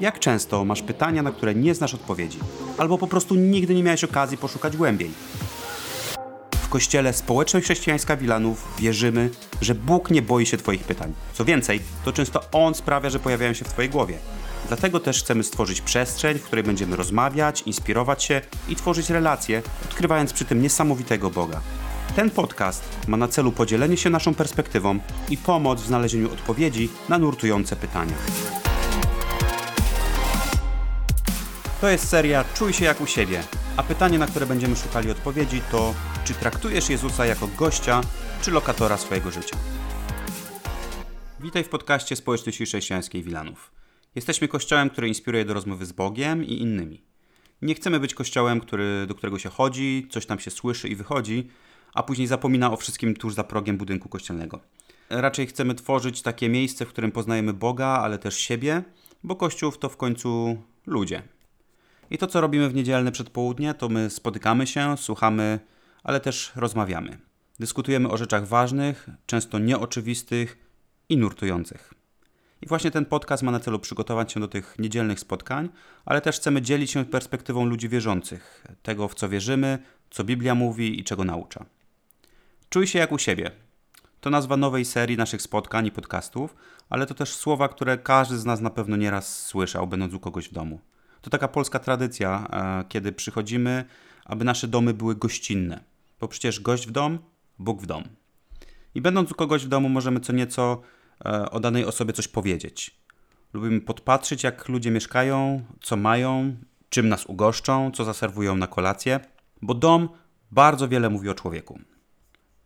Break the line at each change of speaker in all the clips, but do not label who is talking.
Jak często masz pytania, na które nie znasz odpowiedzi, albo po prostu nigdy nie miałeś okazji poszukać głębiej? W kościele Społeczność Chrześcijańska Wilanów wierzymy, że Bóg nie boi się Twoich pytań. Co więcej, to często On sprawia, że pojawiają się w Twojej głowie. Dlatego też chcemy stworzyć przestrzeń, w której będziemy rozmawiać, inspirować się i tworzyć relacje, odkrywając przy tym niesamowitego Boga. Ten podcast ma na celu podzielenie się naszą perspektywą i pomoc w znalezieniu odpowiedzi na nurtujące pytania. To jest seria Czuj się jak u siebie, a pytanie, na które będziemy szukali odpowiedzi to czy traktujesz Jezusa jako gościa czy lokatora swojego życia? Witaj w podcaście Społeczności Chrześcijańskiej Wilanów. Jesteśmy kościołem, który inspiruje do rozmowy z Bogiem i innymi. Nie chcemy być kościołem, który, do którego się chodzi, coś tam się słyszy i wychodzi, a później zapomina o wszystkim tuż za progiem budynku kościelnego. Raczej chcemy tworzyć takie miejsce, w którym poznajemy Boga, ale też siebie, bo Kościół to w końcu ludzie. I to, co robimy w niedzielne przedpołudnie, to my spotykamy się, słuchamy, ale też rozmawiamy. Dyskutujemy o rzeczach ważnych, często nieoczywistych i nurtujących. I właśnie ten podcast ma na celu przygotować się do tych niedzielnych spotkań, ale też chcemy dzielić się perspektywą ludzi wierzących, tego w co wierzymy, co Biblia mówi i czego naucza. Czuj się jak u siebie. To nazwa nowej serii naszych spotkań i podcastów, ale to też słowa, które każdy z nas na pewno nieraz słyszał, będąc u kogoś w domu. To taka polska tradycja, e, kiedy przychodzimy, aby nasze domy były gościnne. Bo przecież gość w dom, Bóg w dom. I będąc u kogoś w domu, możemy co nieco e, o danej osobie coś powiedzieć. Lubimy podpatrzeć, jak ludzie mieszkają, co mają, czym nas ugoszczą, co zaserwują na kolację, bo dom bardzo wiele mówi o człowieku.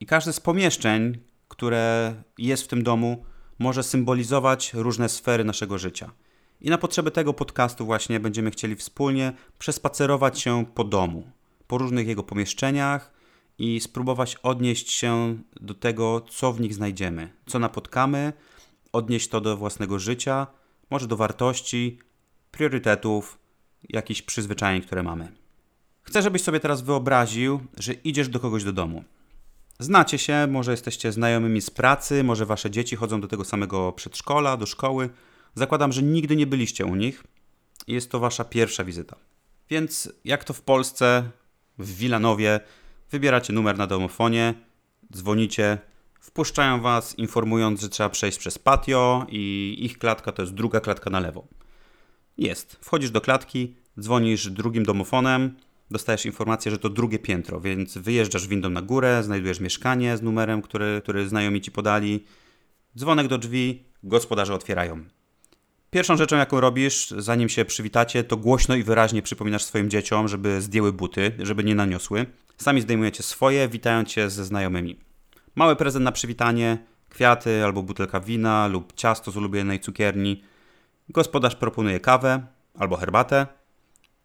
I każde z pomieszczeń, które jest w tym domu, może symbolizować różne sfery naszego życia. I na potrzeby tego podcastu właśnie będziemy chcieli wspólnie przespacerować się po domu, po różnych jego pomieszczeniach i spróbować odnieść się do tego, co w nich znajdziemy, co napotkamy, odnieść to do własnego życia, może do wartości, priorytetów, jakichś przyzwyczajeń, które mamy. Chcę, żebyś sobie teraz wyobraził, że idziesz do kogoś do domu. Znacie się, może jesteście znajomymi z pracy, może wasze dzieci chodzą do tego samego przedszkola, do szkoły. Zakładam, że nigdy nie byliście u nich jest to wasza pierwsza wizyta. Więc jak to w Polsce, w Wilanowie, wybieracie numer na domofonie, dzwonicie, wpuszczają was, informując, że trzeba przejść przez patio i ich klatka to jest druga klatka na lewo. Jest. Wchodzisz do klatki, dzwonisz drugim domofonem, dostajesz informację, że to drugie piętro, więc wyjeżdżasz windą na górę, znajdujesz mieszkanie z numerem, który, który znajomi ci podali. Dzwonek do drzwi, gospodarze otwierają. Pierwszą rzeczą, jaką robisz, zanim się przywitacie, to głośno i wyraźnie przypominasz swoim dzieciom, żeby zdjęły buty, żeby nie naniosły. Sami zdejmujecie swoje, witając się ze znajomymi. Mały prezent na przywitanie, kwiaty albo butelka wina lub ciasto z ulubionej cukierni. Gospodarz proponuje kawę albo herbatę.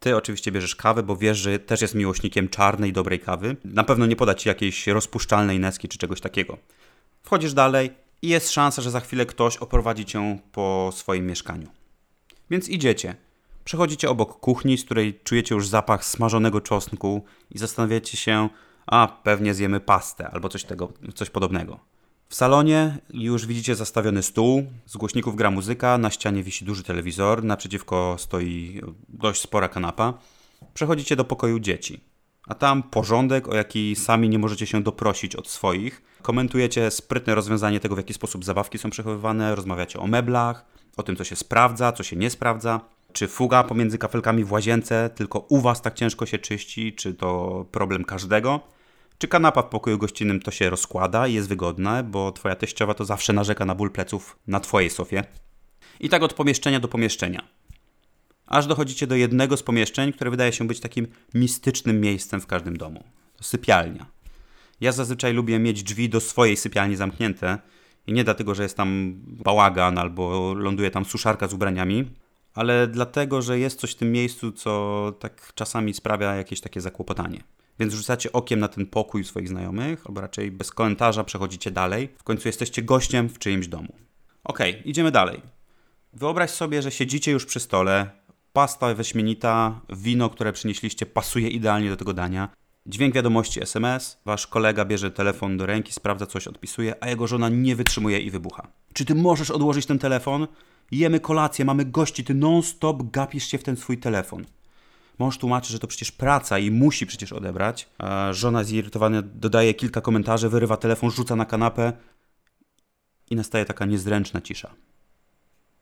Ty oczywiście bierzesz kawę, bo wiesz, że też jest miłośnikiem czarnej, dobrej kawy. Na pewno nie poda ci jakiejś rozpuszczalnej neski czy czegoś takiego. Wchodzisz dalej i jest szansa, że za chwilę ktoś oprowadzi cię po swoim mieszkaniu. Więc idziecie. Przechodzicie obok kuchni, z której czujecie już zapach smażonego czosnku i zastanawiacie się, a pewnie zjemy pastę albo coś, tego, coś podobnego. W salonie już widzicie zastawiony stół, z głośników gra muzyka, na ścianie wisi duży telewizor, naprzeciwko stoi dość spora kanapa. Przechodzicie do pokoju dzieci, a tam porządek, o jaki sami nie możecie się doprosić od swoich. Komentujecie sprytne rozwiązanie tego, w jaki sposób zabawki są przechowywane, rozmawiacie o meblach, o tym, co się sprawdza, co się nie sprawdza. Czy fuga pomiędzy kafelkami w łazience tylko u was tak ciężko się czyści, czy to problem każdego? Czy kanapa w pokoju gościnnym to się rozkłada i jest wygodna, bo twoja teściowa to zawsze narzeka na ból pleców na twojej sofie? I tak od pomieszczenia do pomieszczenia. Aż dochodzicie do jednego z pomieszczeń, które wydaje się być takim mistycznym miejscem w każdym domu. To sypialnia. Ja zazwyczaj lubię mieć drzwi do swojej sypialni zamknięte i nie dlatego, że jest tam bałagan albo ląduje tam suszarka z ubraniami, ale dlatego, że jest coś w tym miejscu, co tak czasami sprawia jakieś takie zakłopotanie. Więc rzucacie okiem na ten pokój swoich znajomych, albo raczej bez komentarza przechodzicie dalej. W końcu jesteście gościem w czyimś domu. Ok, idziemy dalej. Wyobraź sobie, że siedzicie już przy stole, pasta wyśmienita, wino, które przynieśliście, pasuje idealnie do tego dania. Dźwięk wiadomości SMS, wasz kolega bierze telefon do ręki, sprawdza coś, odpisuje, a jego żona nie wytrzymuje i wybucha. Czy ty możesz odłożyć ten telefon? Jemy kolację, mamy gości, ty non-stop gapisz się w ten swój telefon. Mąż tłumaczy, że to przecież praca i musi przecież odebrać. A żona zirytowana dodaje kilka komentarzy, wyrywa telefon, rzuca na kanapę i nastaje taka niezręczna cisza.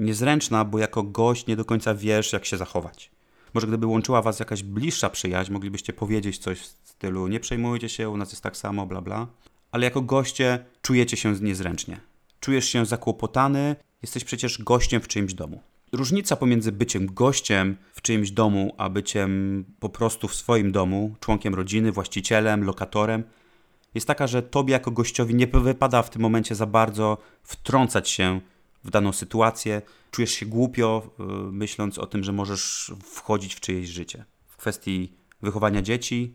Niezręczna, bo jako gość nie do końca wiesz, jak się zachować. Może gdyby łączyła was jakaś bliższa przyjaźń, moglibyście powiedzieć coś w stylu nie przejmujcie się, u nas jest tak samo, bla bla. Ale jako goście czujecie się niezręcznie. Czujesz się zakłopotany, jesteś przecież gościem w czyimś domu. Różnica pomiędzy byciem gościem w czyimś domu, a byciem po prostu w swoim domu, członkiem rodziny, właścicielem, lokatorem, jest taka, że tobie jako gościowi nie wypada w tym momencie za bardzo wtrącać się w daną sytuację. Czujesz się głupio, yy, myśląc o tym, że możesz wchodzić w czyjeś życie. W kwestii wychowania dzieci,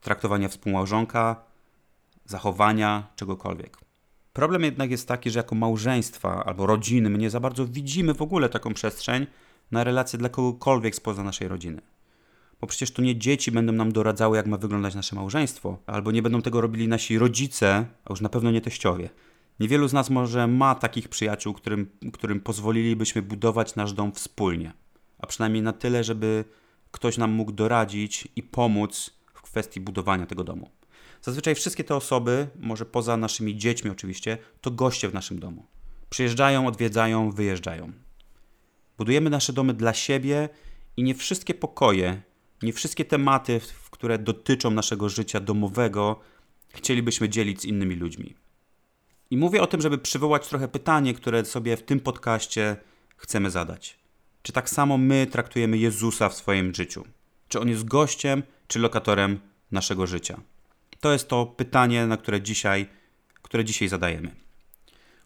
traktowania współmałżonka, zachowania, czegokolwiek. Problem jednak jest taki, że jako małżeństwa albo rodziny my nie za bardzo widzimy w ogóle taką przestrzeń na relacje dla kogokolwiek spoza naszej rodziny. Bo przecież to nie dzieci będą nam doradzały, jak ma wyglądać nasze małżeństwo, albo nie będą tego robili nasi rodzice, a już na pewno nie teściowie. Niewielu z nas może ma takich przyjaciół, którym, którym pozwolilibyśmy budować nasz dom wspólnie, a przynajmniej na tyle, żeby ktoś nam mógł doradzić i pomóc w kwestii budowania tego domu. Zazwyczaj wszystkie te osoby, może poza naszymi dziećmi oczywiście, to goście w naszym domu. Przyjeżdżają, odwiedzają, wyjeżdżają. Budujemy nasze domy dla siebie i nie wszystkie pokoje, nie wszystkie tematy, które dotyczą naszego życia domowego, chcielibyśmy dzielić z innymi ludźmi. I mówię o tym, żeby przywołać trochę pytanie, które sobie w tym podcaście chcemy zadać. Czy tak samo my traktujemy Jezusa w swoim życiu? Czy on jest gościem, czy lokatorem naszego życia? To jest to pytanie, na które dzisiaj, które dzisiaj zadajemy.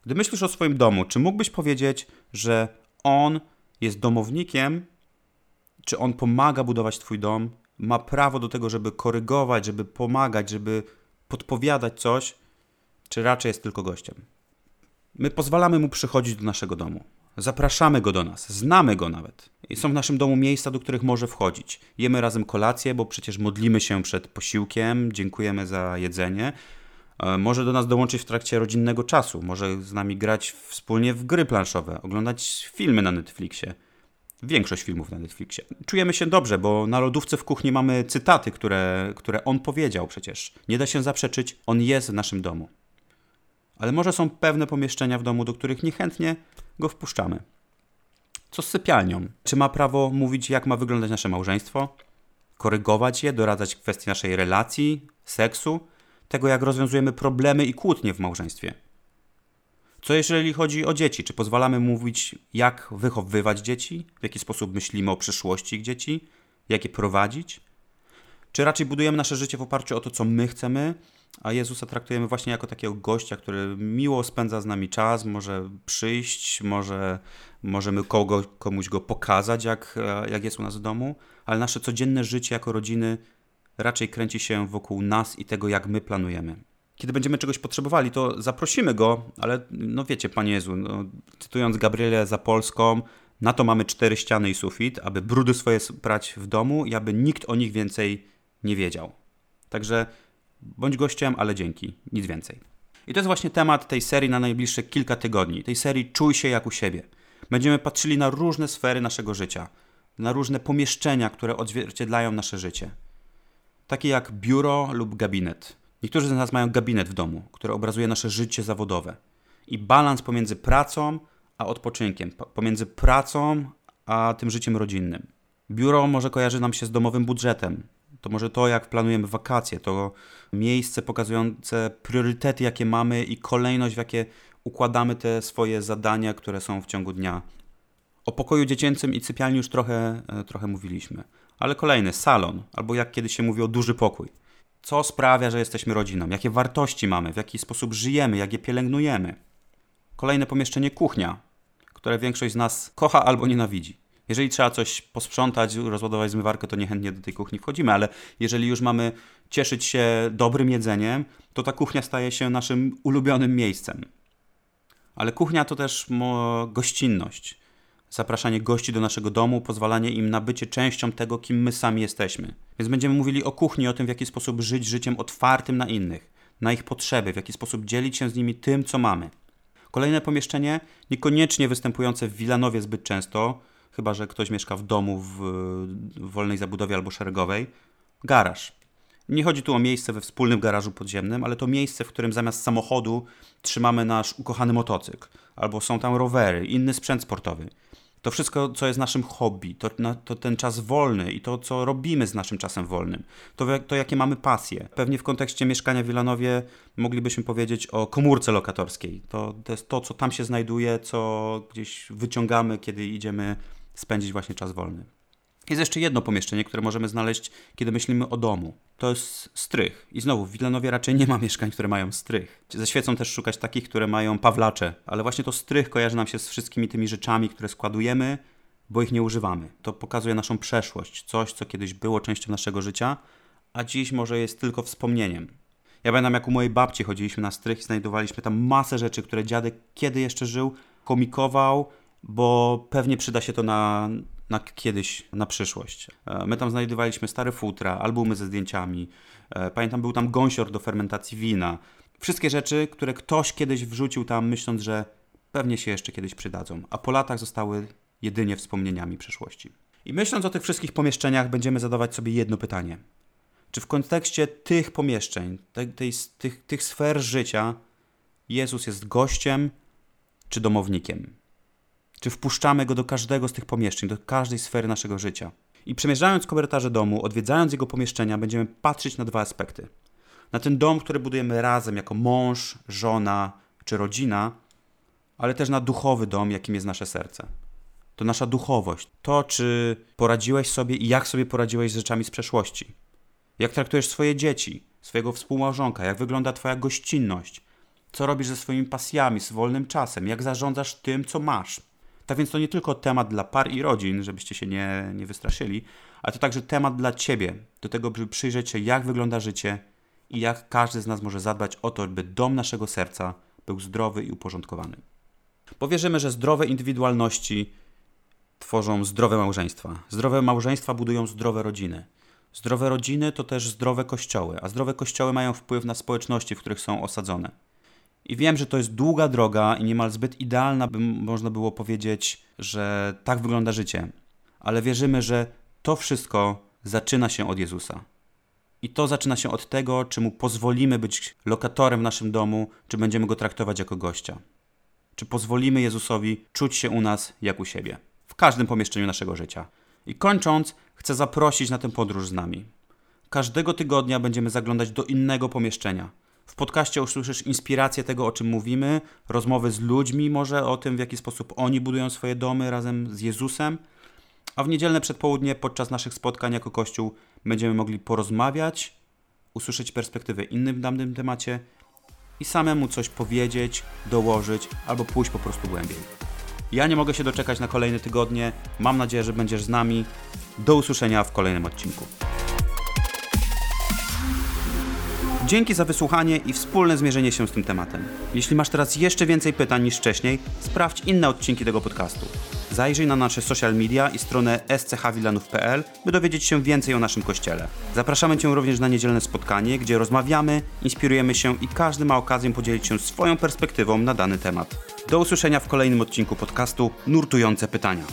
Gdy myślisz o swoim domu, czy mógłbyś powiedzieć, że on jest domownikiem, czy on pomaga budować twój dom, ma prawo do tego, żeby korygować, żeby pomagać, żeby podpowiadać coś, czy raczej jest tylko gościem? My pozwalamy mu przychodzić do naszego domu. Zapraszamy go do nas, znamy go nawet. I są w naszym domu miejsca, do których może wchodzić. Jemy razem kolację, bo przecież modlimy się przed posiłkiem, dziękujemy za jedzenie. E, może do nas dołączyć w trakcie rodzinnego czasu, może z nami grać wspólnie w gry planszowe, oglądać filmy na Netflixie. Większość filmów na Netflixie. Czujemy się dobrze, bo na lodówce w kuchni mamy cytaty, które, które on powiedział przecież. Nie da się zaprzeczyć, on jest w naszym domu. Ale może są pewne pomieszczenia w domu, do których niechętnie go wpuszczamy. Co z sypialnią? Czy ma prawo mówić, jak ma wyglądać nasze małżeństwo? Korygować je, doradzać w kwestii naszej relacji, seksu, tego jak rozwiązujemy problemy i kłótnie w małżeństwie? Co jeżeli chodzi o dzieci? Czy pozwalamy mówić, jak wychowywać dzieci? W jaki sposób myślimy o przyszłości ich dzieci? Jak je prowadzić? Czy raczej budujemy nasze życie w oparciu o to, co my chcemy, a Jezusa traktujemy właśnie jako takiego gościa, który miło spędza z nami czas, może przyjść, może możemy kogo, komuś go pokazać, jak, jak jest u nas w domu, ale nasze codzienne życie jako rodziny raczej kręci się wokół nas i tego, jak my planujemy. Kiedy będziemy czegoś potrzebowali, to zaprosimy go, ale no wiecie, Panie Jezu, no, cytując Gabrielę za Polską, na to mamy cztery ściany i sufit, aby brudy swoje prać w domu i aby nikt o nich więcej nie wiedział. Także Bądź gościem, ale dzięki, nic więcej. I to jest właśnie temat tej serii na najbliższe kilka tygodni. Tej serii Czuj się jak u siebie. Będziemy patrzyli na różne sfery naszego życia, na różne pomieszczenia, które odzwierciedlają nasze życie. Takie jak biuro lub gabinet. Niektórzy z nas mają gabinet w domu, który obrazuje nasze życie zawodowe. I balans pomiędzy pracą a odpoczynkiem, pomiędzy pracą a tym życiem rodzinnym. Biuro może kojarzy nam się z domowym budżetem, to może to, jak planujemy wakacje, to miejsce pokazujące priorytety, jakie mamy i kolejność, w jakie układamy te swoje zadania, które są w ciągu dnia. O pokoju dziecięcym i sypialni już trochę, e, trochę mówiliśmy. Ale kolejny, salon, albo jak kiedyś się mówi o duży pokój. Co sprawia, że jesteśmy rodziną? Jakie wartości mamy? W jaki sposób żyjemy? Jak je pielęgnujemy? Kolejne pomieszczenie, kuchnia, które większość z nas kocha albo nienawidzi. Jeżeli trzeba coś posprzątać, rozładować zmywarkę, to niechętnie do tej kuchni wchodzimy, ale jeżeli już mamy cieszyć się dobrym jedzeniem, to ta kuchnia staje się naszym ulubionym miejscem. Ale kuchnia to też gościnność. Zapraszanie gości do naszego domu, pozwalanie im na bycie częścią tego, kim my sami jesteśmy. Więc będziemy mówili o kuchni, o tym, w jaki sposób żyć życiem otwartym na innych, na ich potrzeby, w jaki sposób dzielić się z nimi tym, co mamy. Kolejne pomieszczenie, niekoniecznie występujące w Wilanowie zbyt często, chyba że ktoś mieszka w domu w, w wolnej zabudowie albo szeregowej, garaż. Nie chodzi tu o miejsce we wspólnym garażu podziemnym, ale to miejsce, w którym zamiast samochodu trzymamy nasz ukochany motocykl, albo są tam rowery, inny sprzęt sportowy. To wszystko, co jest naszym hobby, to, to ten czas wolny i to, co robimy z naszym czasem wolnym, to, to jakie mamy pasje. Pewnie w kontekście mieszkania w Wilanowie moglibyśmy powiedzieć o komórce lokatorskiej. To, to jest to, co tam się znajduje, co gdzieś wyciągamy, kiedy idziemy spędzić właśnie czas wolny. Jest jeszcze jedno pomieszczenie, które możemy znaleźć, kiedy myślimy o domu. To jest strych. I znowu, w Wilanowie raczej nie ma mieszkań, które mają strych. Ze świecą też szukać takich, które mają pawlacze, ale właśnie to strych kojarzy nam się z wszystkimi tymi rzeczami, które składujemy, bo ich nie używamy. To pokazuje naszą przeszłość, coś, co kiedyś było częścią naszego życia, a dziś może jest tylko wspomnieniem. Ja pamiętam, jak u mojej babci chodziliśmy na strych i znajdowaliśmy tam masę rzeczy, które dziadek kiedy jeszcze żył, komikował, bo pewnie przyda się to na, na kiedyś, na przyszłość. E, my tam znajdowaliśmy stare futra, albumy ze zdjęciami. E, pamiętam, był tam gąsior do fermentacji wina. Wszystkie rzeczy, które ktoś kiedyś wrzucił tam, myśląc, że pewnie się jeszcze kiedyś przydadzą, a po latach zostały jedynie wspomnieniami przeszłości. I myśląc o tych wszystkich pomieszczeniach, będziemy zadawać sobie jedno pytanie. Czy w kontekście tych pomieszczeń, tej, tej, tych, tych sfer życia, Jezus jest gościem czy domownikiem? Czy wpuszczamy go do każdego z tych pomieszczeń, do każdej sfery naszego życia? I przemierzając korytarze domu, odwiedzając jego pomieszczenia, będziemy patrzeć na dwa aspekty. Na ten dom, który budujemy razem jako mąż, żona czy rodzina, ale też na duchowy dom, jakim jest nasze serce. To nasza duchowość. To, czy poradziłeś sobie i jak sobie poradziłeś z rzeczami z przeszłości. Jak traktujesz swoje dzieci, swojego współmałżonka, jak wygląda Twoja gościnność, co robisz ze swoimi pasjami, z wolnym czasem, jak zarządzasz tym, co masz. Tak więc to nie tylko temat dla par i rodzin, żebyście się nie, nie wystraszyli, ale to także temat dla Ciebie, do tego, by przyjrzeć się, jak wygląda życie i jak każdy z nas może zadbać o to, by dom naszego serca był zdrowy i uporządkowany. Powierzymy, że zdrowe indywidualności tworzą zdrowe małżeństwa. Zdrowe małżeństwa budują zdrowe rodziny. Zdrowe rodziny to też zdrowe kościoły, a zdrowe kościoły mają wpływ na społeczności, w których są osadzone. I wiem, że to jest długa droga i niemal zbyt idealna, by można było powiedzieć, że tak wygląda życie. Ale wierzymy, że to wszystko zaczyna się od Jezusa. I to zaczyna się od tego, czy mu pozwolimy być lokatorem w naszym domu, czy będziemy go traktować jako gościa. Czy pozwolimy Jezusowi czuć się u nas jak u siebie, w każdym pomieszczeniu naszego życia. I kończąc, chcę zaprosić na tę podróż z nami. Każdego tygodnia będziemy zaglądać do innego pomieszczenia w podcaście usłyszysz inspirację tego, o czym mówimy, rozmowy z ludźmi, może o tym, w jaki sposób oni budują swoje domy razem z Jezusem. A w niedzielne przedpołudnie, podczas naszych spotkań jako Kościół, będziemy mogli porozmawiać, usłyszeć perspektywę innym w danym temacie i samemu coś powiedzieć, dołożyć albo pójść po prostu głębiej. Ja nie mogę się doczekać na kolejne tygodnie. Mam nadzieję, że będziesz z nami. Do usłyszenia w kolejnym odcinku. Dzięki za wysłuchanie i wspólne zmierzenie się z tym tematem. Jeśli masz teraz jeszcze więcej pytań niż wcześniej, sprawdź inne odcinki tego podcastu. Zajrzyj na nasze social media i stronę schwilanów.pl, by dowiedzieć się więcej o naszym kościele. Zapraszamy Cię również na niedzielne spotkanie, gdzie rozmawiamy, inspirujemy się i każdy ma okazję podzielić się swoją perspektywą na dany temat. Do usłyszenia w kolejnym odcinku podcastu Nurtujące Pytania.